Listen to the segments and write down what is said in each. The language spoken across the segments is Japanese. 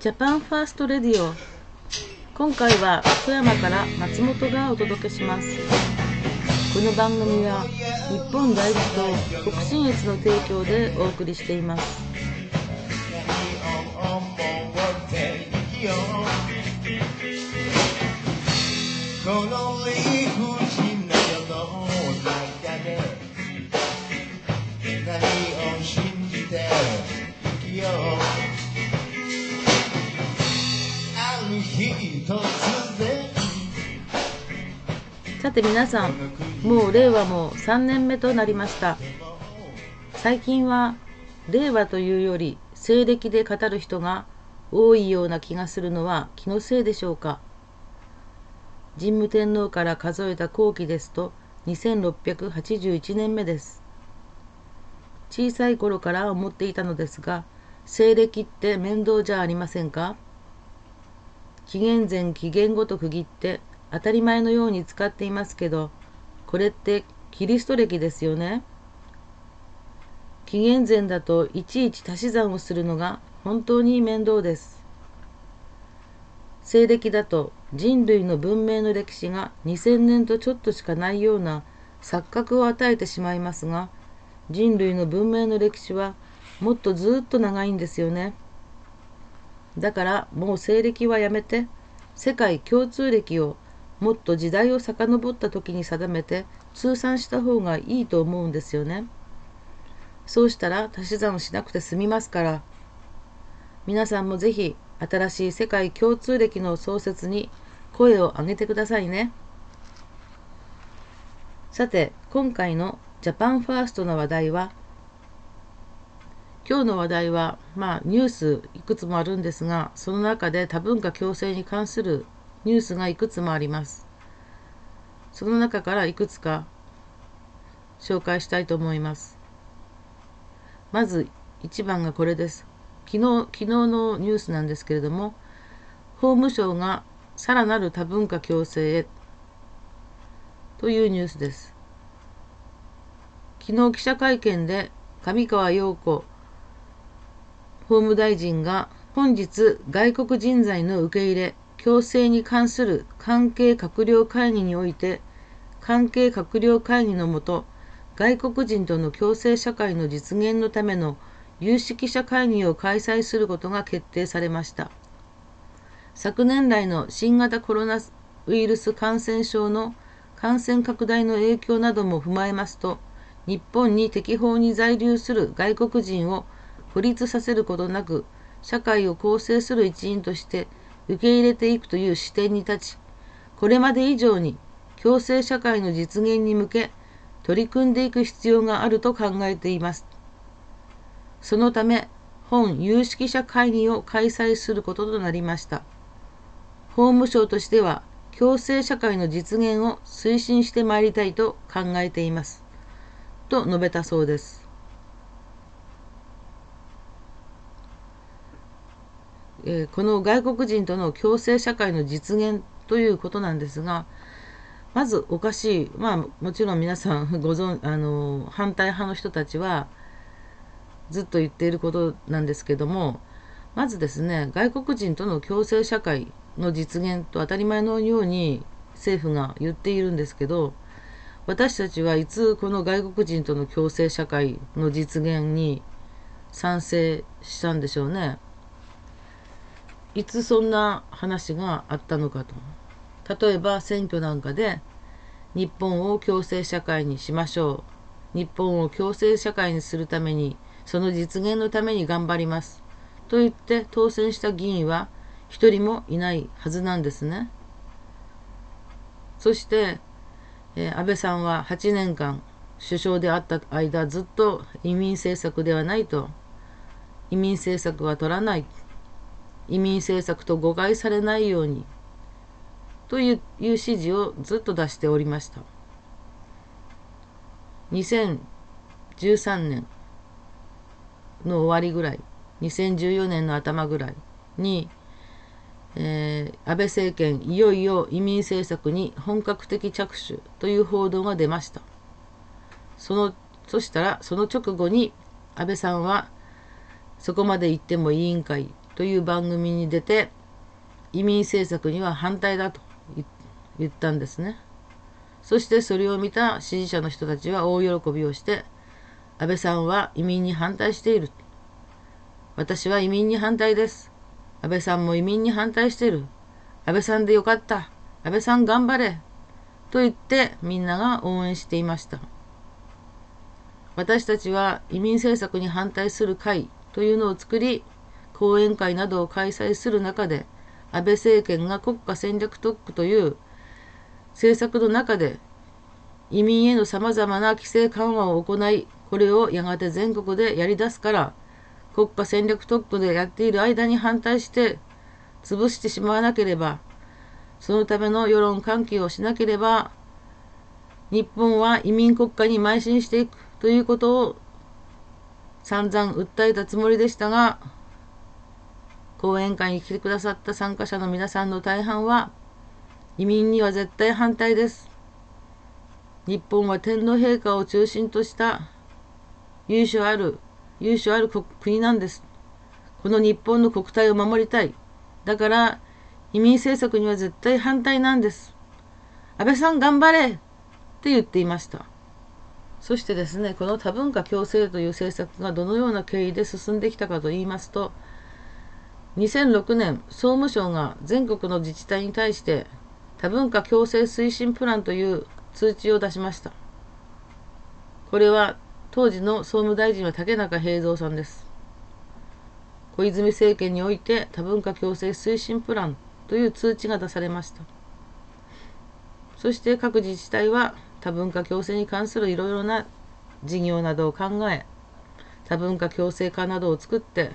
Japan First Radio 今回は富山から松本がお届けします。この番組は日本第一と北信越の提供でお送りしています。このさて皆さんもう令和も3年目となりました。最近は令和というより西暦で語る人が多いような気がするのは気のせいでしょうか。神武天皇から数えた後期ですと2681年目です。小さい頃から思っていたのですが西暦って面倒じゃありませんか？紀元前紀元後と区切って当たり前のように使っていますけどこれってキリスト歴ですよね紀元前だといちいち足し算をするのが本当に面倒です西暦だと人類の文明の歴史が2000年とちょっとしかないような錯覚を与えてしまいますが人類の文明の歴史はもっとずっと長いんですよね。だからもう西暦はやめて世界共通歴をもっと時代を遡った時に定めて通算した方がいいと思うんですよね。そうしたら足し算しなくて済みますから皆さんもぜひ新しい世界共通歴の創設に声を上げてくださいね。さて今回のジャパンファーストの話題は今日の話題は、まあ、ニュースいくつもあるんですが、その中で多文化共生に関するニュースがいくつもあります。その中からいくつか紹介したいと思います。まず1番がこれです。昨日昨日のニュースなんですけれども、法務省がさらなる多文化共生へというニュースです。昨日記者会見で上川陽子法務大臣が本日外国人材の受け入れ強制に関する関係閣僚会議において関係閣僚会議のもと外国人との共生社会の実現のための有識者会議を開催することが決定されました。昨年来の新型コロナウイルス感染症の感染拡大の影響なども踏まえますと日本に適法に在留する外国人を孤立させることなく社会を構成する一員として受け入れていくという視点に立ちこれまで以上に共生社会の実現に向け取り組んでいく必要があると考えています。そのため本有識者会議を開催することとなりました。法務省としては共生社会の実現を推進してまいりたいと考えています。と述べたそうです。え、この外国人との共生社会の実現ということなんですがまずおかしいまあもちろん皆さんご存 あの反対派の人たちはずっと言っていることなんですけどもまずですね外国人との共生社会の実現と当たり前のように政府が言っているんですけど私たちはいつこの外国人との共生社会の実現に賛成したんでしょうね。いつそんな話があったのかと。例えば選挙なんかで日本を共生社会にしましょう。日本を共生社会にするためにその実現のために頑張ります。と言って当選した議員は一人もいないはずなんですね。そして、えー、安倍さんは8年間首相であった間ずっと移民政策ではないと。移民政策は取らない。移民政策と誤解されないようにという指示をずっと出しておりました。2013年の終わりぐらい2014年の頭ぐらいに、えー、安倍政権いよいよ移民政策に本格的着手という報道が出ましたそのそしたらその直後に安倍さんはそこまで行っても委員会という番組に出て移民政策には反対だと言ったんですね。そしてそれを見た支持者の人たちは大喜びをして安倍さんは移民に反対している。私は移民に反対です。安倍さんも移民に反対している。安倍さんでよかった。安倍さん頑張れ。と言ってみんなが応援していました。私たちは移民政策に反対する会というのを作り、講演会などを開催する中で、安倍政権が国家戦略特区という政策の中で移民へのさまざまな規制緩和を行い、これをやがて全国でやり出すから、国家戦略特区でやっている間に反対して潰してしまわなければ、そのための世論喚起をしなければ、日本は移民国家に邁進していくということを散々訴えたつもりでしたが、講演会に来てくださった参加者の皆さんの大半は、移民には絶対反対です。日本は天皇陛下を中心とした優秀ある、優秀ある国なんです。この日本の国体を守りたい。だから、移民政策には絶対反対なんです。安倍さん頑張れって言っていました。そしてですね、この多文化共生という政策がどのような経緯で進んできたかといいますと、2006年、総務省が全国の自治体に対して多文化共生推進プランという通知を出しました。これは当時の総務大臣は竹中平蔵さんです。小泉政権において多文化共生推進プランという通知が出されました。そして各自治体は多文化共生に関するいろいろな事業などを考え多文化共生化などを作って、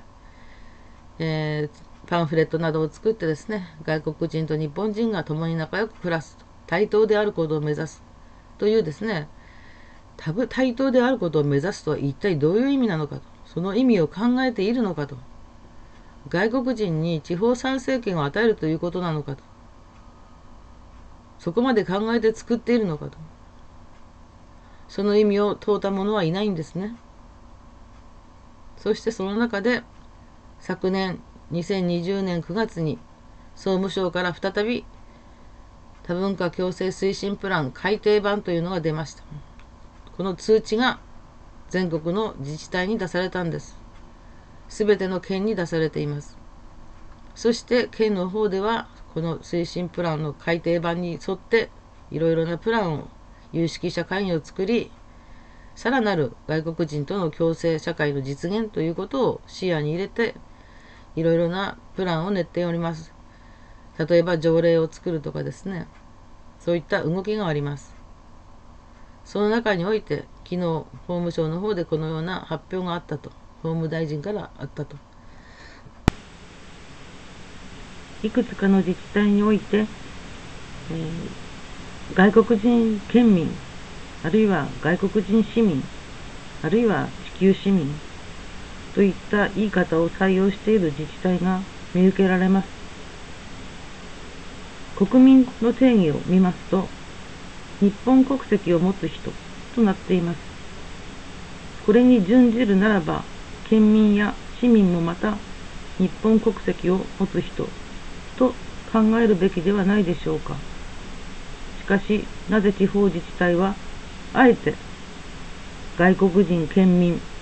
えー、パンフレットなどを作ってですね外国人と日本人が共に仲良く暮らす対等であることを目指すというですね多分対等であることを目指すとは一体どういう意味なのかとその意味を考えているのかと外国人に地方参政権を与えるということなのかとそこまで考えて作っているのかとその意味を問うた者はいないんですね。そしてその中で昨年2020年9月に総務省から再び多文化共生推進プラン改定版というのが出ました。この通知が全国の自治体に出されたんです。すべての県に出されています。そして県の方ではこの推進プランの改定版に沿っていろいろなプランを有識者会議を作り、さらなる外国人との共生社会の実現ということを視野に入れて、いろいろなプランを練っております。例えば条例を作るとかですね、そういった動きがあります。その中において、昨日法務省の方でこのような発表があったと、法務大臣からあったと。いくつかの自治体において、えー外国人県民、あるいは外国人市民、あるいは地球市民といった言い方を採用している自治体が見受けられます。国民の定義を見ますと、日本国籍を持つ人となっています。これに準じるならば、県民や市民もまた日本国籍を持つ人と考えるべきではないでしょうか。しかし、なぜ地方自治体は、あえて、外国人県民、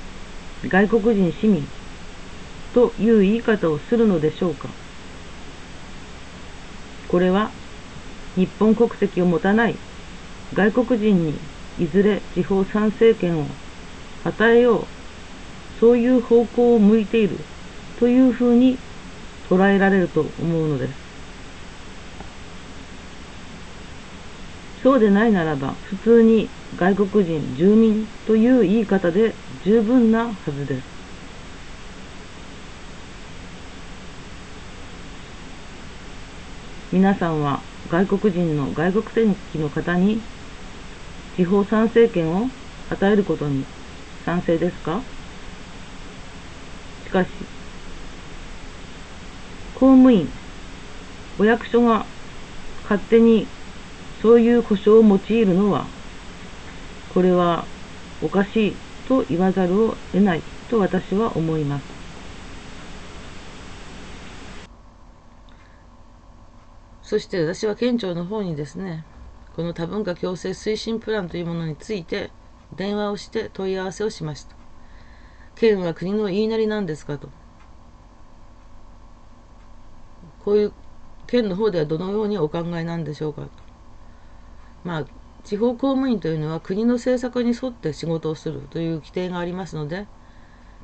外国人市民という言い方をするのでしょうか。これは、日本国籍を持たない外国人にいずれ地方参政権を与えよう、そういう方向を向いているというふうに捉えられると思うのです。そうでないならば、普通に外国人、住民という言い方で十分なはずです。皆さんは外国人の外国籍の方に地方参政権を与えることに賛成ですか？しかし、公務員、お役所が勝手にそういう故障を用いるのはこれはおかしいと言わざるを得ないと私は思います。そして私は県庁の方にですねこの多文化共生推進プランというものについて電話をして問い合わせをしました。県は国の言いなりなんですかと。こういう県の方ではどのようにお考えなんでしょうかまあ地方公務員というのは国の政策に沿って仕事をするという規定がありますので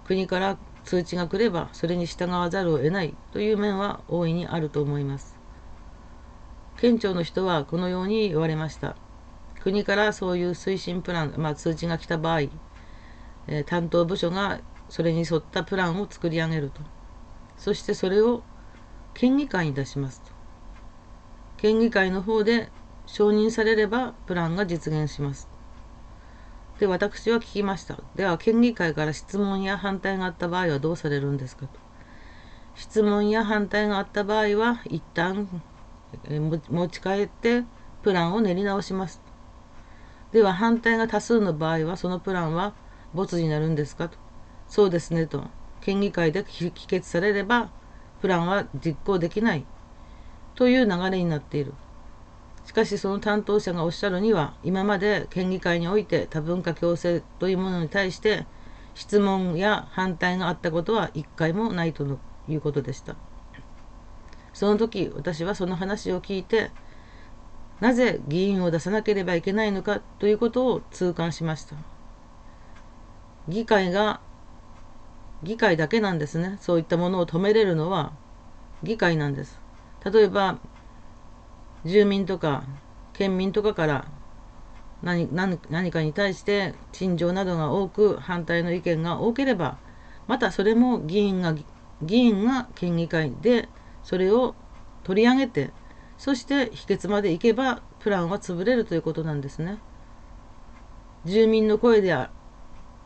国から通知が来ればそれに従わざるを得ないという面は大いにあると思います。県庁の人はこのように言われました。国からそういう推進プラン、まあ、通知が来た場合、えー、担当部署がそれに沿ったプランを作り上げると。そしてそれを県議会に出しますと。県議会の方で承認されればプランが実現します。で私は聞きました。では県議会から質問や反対があった場合はどうされるんですか？と質問や反対があった場合は一旦持ち帰ってプランを練り直します。では反対が多数の場合はそのプランは没になるんですか？とそうですねと県議会で議決されればプランは実行できない。という流れになっている。しかしその担当者がおっしゃるには今まで県議会において多文化共生というものに対して質問や反対があったことは一回もないということでした。その時私はその話を聞いてなぜ議員を出さなければいけないのかということを痛感しました。議会が議会だけなんですねそういったものを止めれるのは議会なんです例えば住民とか県民とかから何何かに対して陳情などが多く反対の意見が多ければまたそれも議員が議員が県議会でそれを取り上げてそして否決までいけばプランは潰れるということなんですね。住民の声であ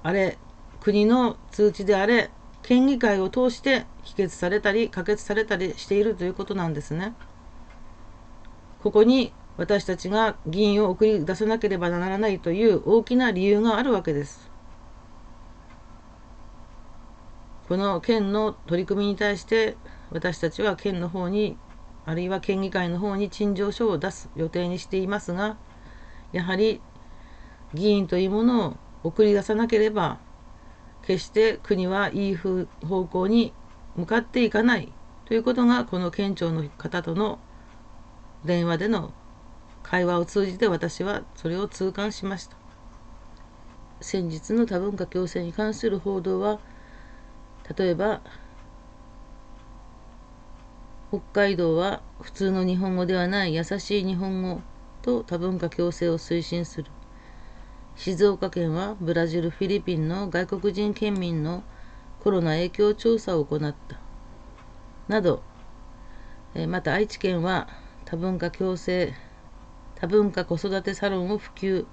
れ国の通知であれ県議会を通して否決されたり可決されたりしているということなんですね。ここに私たちが議員を送り出さなければならないという大きな理由があるわけです。この県の取り組みに対して私たちは県の方にあるいは県議会の方に陳情書を出す予定にしていますがやはり議員というものを送り出さなければ決して国はいい方向に向かっていかないということがこの県庁の方との電話での会話を通じて私はそれを痛感しました。先日の多文化共生に関する報道は例えば北海道は普通の日本語ではない優しい日本語と多文化共生を推進する。静岡県はブラジル、フィリピンの外国人県民のコロナ影響調査を行った。などまた愛知県は多文化共生多文化子育てサロンを普及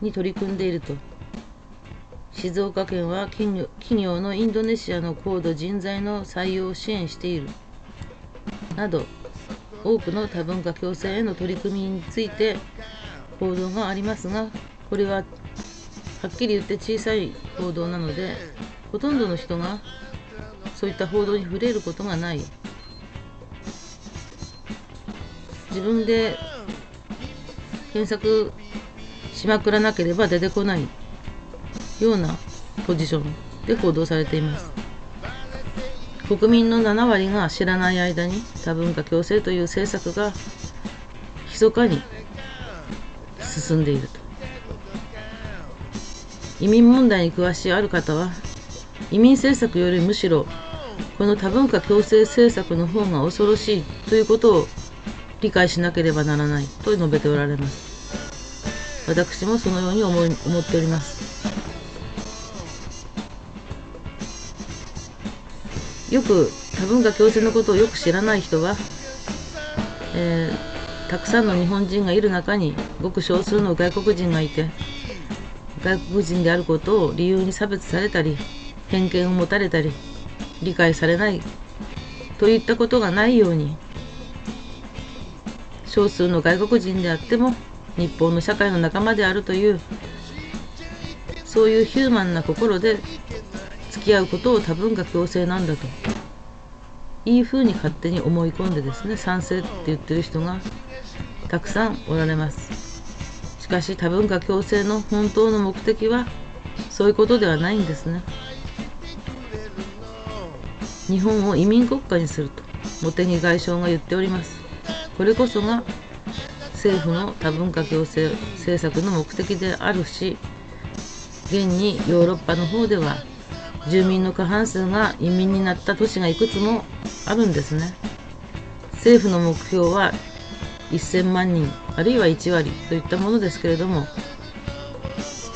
に取り組んでいると。静岡県は企業のインドネシアの高度人材の採用を支援している。など多くの多文化共生への取り組みについて報道がありますがこれははっきり言って小さい報道なのでほとんどの人がそういった報道に触れることがない。自分で検索しまくらなければ出てこないようなポジションで報道されています。国民の7割が知らない間に多文化共生という政策が密かに進んでいると。移民問題に詳しいある方は移民政策よりむしろこの多文化共生政策の方が恐ろしいということを理解しなければならないと述べておられます。私もそのように思い思っております。よく多文化共生のことをよく知らない人は、えーたくさんの日本人がいる中にごく少数の外国人がいて外国人であることを理由に差別されたり偏見を持たれたり理解されないといったことがないように少数の外国人であっても日本の社会の仲間であるというそういうヒューマンな心で付き合うことを多文化共生なんだと。いい風に勝手に思い込んでですね賛成って言ってる人がたくさんおられます。しかし多文化共生の本当の目的はそういうことではないんですね。日本を移民国家にすると茂木外相が言っております。これこそが政府の多文化共生政策の目的であるし現にヨーロッパの方では住民の過半数が移民になった都市がいくつもあるんですね。政府の目標は1000万人あるいは1割といったものですけれども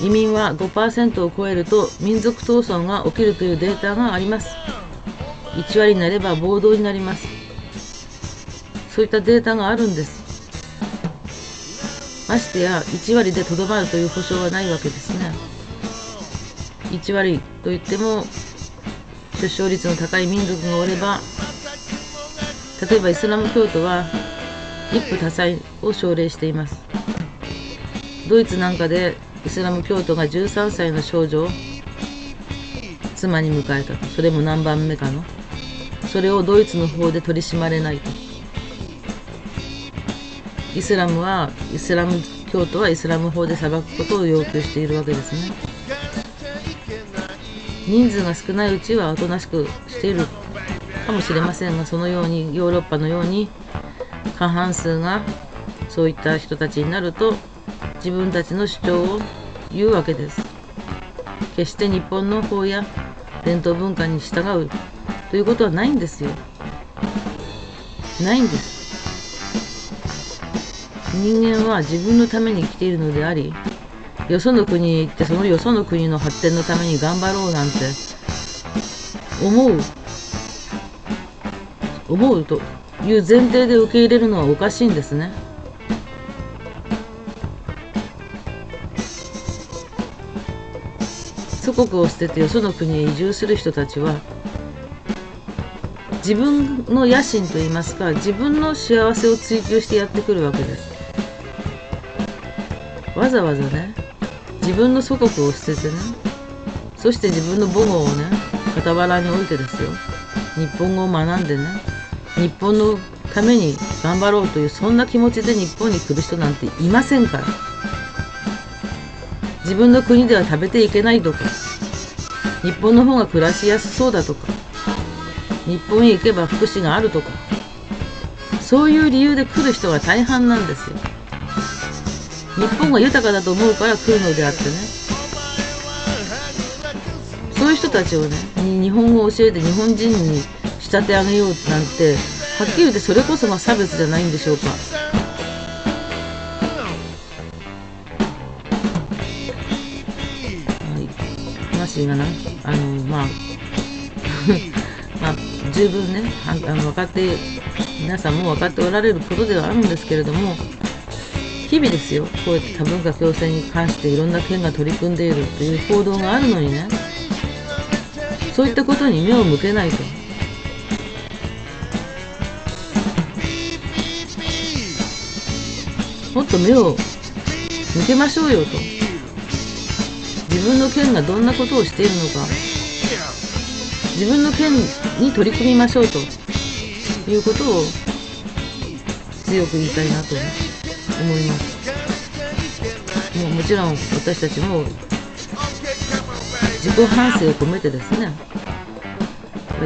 移民は5%を超えると民族闘争が起きるというデータがあります。1割になれば暴動になります。そういったデータがあるんです。ましてや1割でとどまるという保証はないわけですね。1割といっても出生率の高い民族がおれば例えばイスラム教徒は一夫多妻を奨励しています。ドイツなんかでイスラム教徒が13歳の少女を妻に迎えたそれも何番目かの。それをドイツの方で取り締まれないと。イスラムはイスラム教徒はイスラム法で裁くことを要求しているわけですね。人数が少ないうちはおとなしくしているかもしれませんがそのようにヨーロッパのように過半数がそういった人たちになると自分たちの主張を言うわけです。決して日本の法や伝統文化に従うということはないんですよ。ないんです。人間は自分のために生きているのでありよその国へ行ってそのよその国の発展のために頑張ろうなんて思う思うという前提で受け入れるのはおかしいんですね。祖国を捨ててよその国へ移住する人たちは自分の野心といいますか自分の幸せを追求してやってくるわけですわざわざね自分の祖国を捨ててねそして自分の母語をね傍らに置いてですよ。日本語を学んでね日本のために頑張ろうというそんな気持ちで日本に来る人なんていませんから。自分の国では食べていけないとか日本の方が暮らしやすそうだとか日本へ行けば福祉があるとかそういう理由で来る人が大半なんですよ。日本が豊かだと思うから来るのであってね。そういう人たちをね日本語を教えて日本人に仕立て上げようなんてはっきり言ってそれこそが差別じゃないんでしょうか。はい。話がな。あのまあ まあ十分ねあの分かって皆さんも分かっておられることではあるんですけれども日々ですよ。こうやって多文化共生に関していろんな県が取り組んでいるという報道があるのにね。そういったことに目を向けないと。もっと目を向けましょうよと。自分の県がどんなことをしているのか。自分の県に取り組みましょうということを強く言いたいなと思います思います。もうもちろん私たちも自己反省を込めてですね。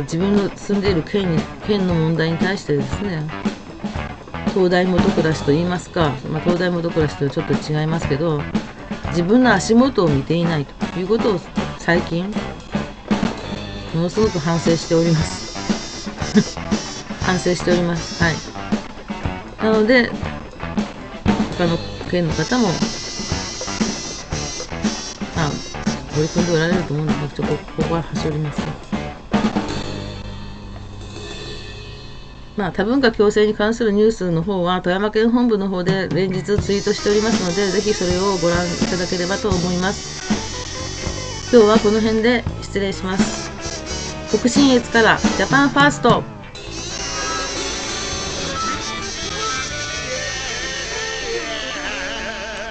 自分の住んでいる県に県の問題に対してですね東大元暮らしと言いますか、まあ、東大元暮らしとはちょっと違いますけど自分の足元を見ていないということを最近ものすごく反省しております。反省しております。はい。なので他の県の方もあ取り組んでおられると思うんでちょっとここは端折りますまあ、多文化共生に関するニュースの方は富山県本部の方で連日ツイートしておりますのでぜひそれをご覧いただければと思います。今日はこの辺で失礼します。北信越からジャパンファースト。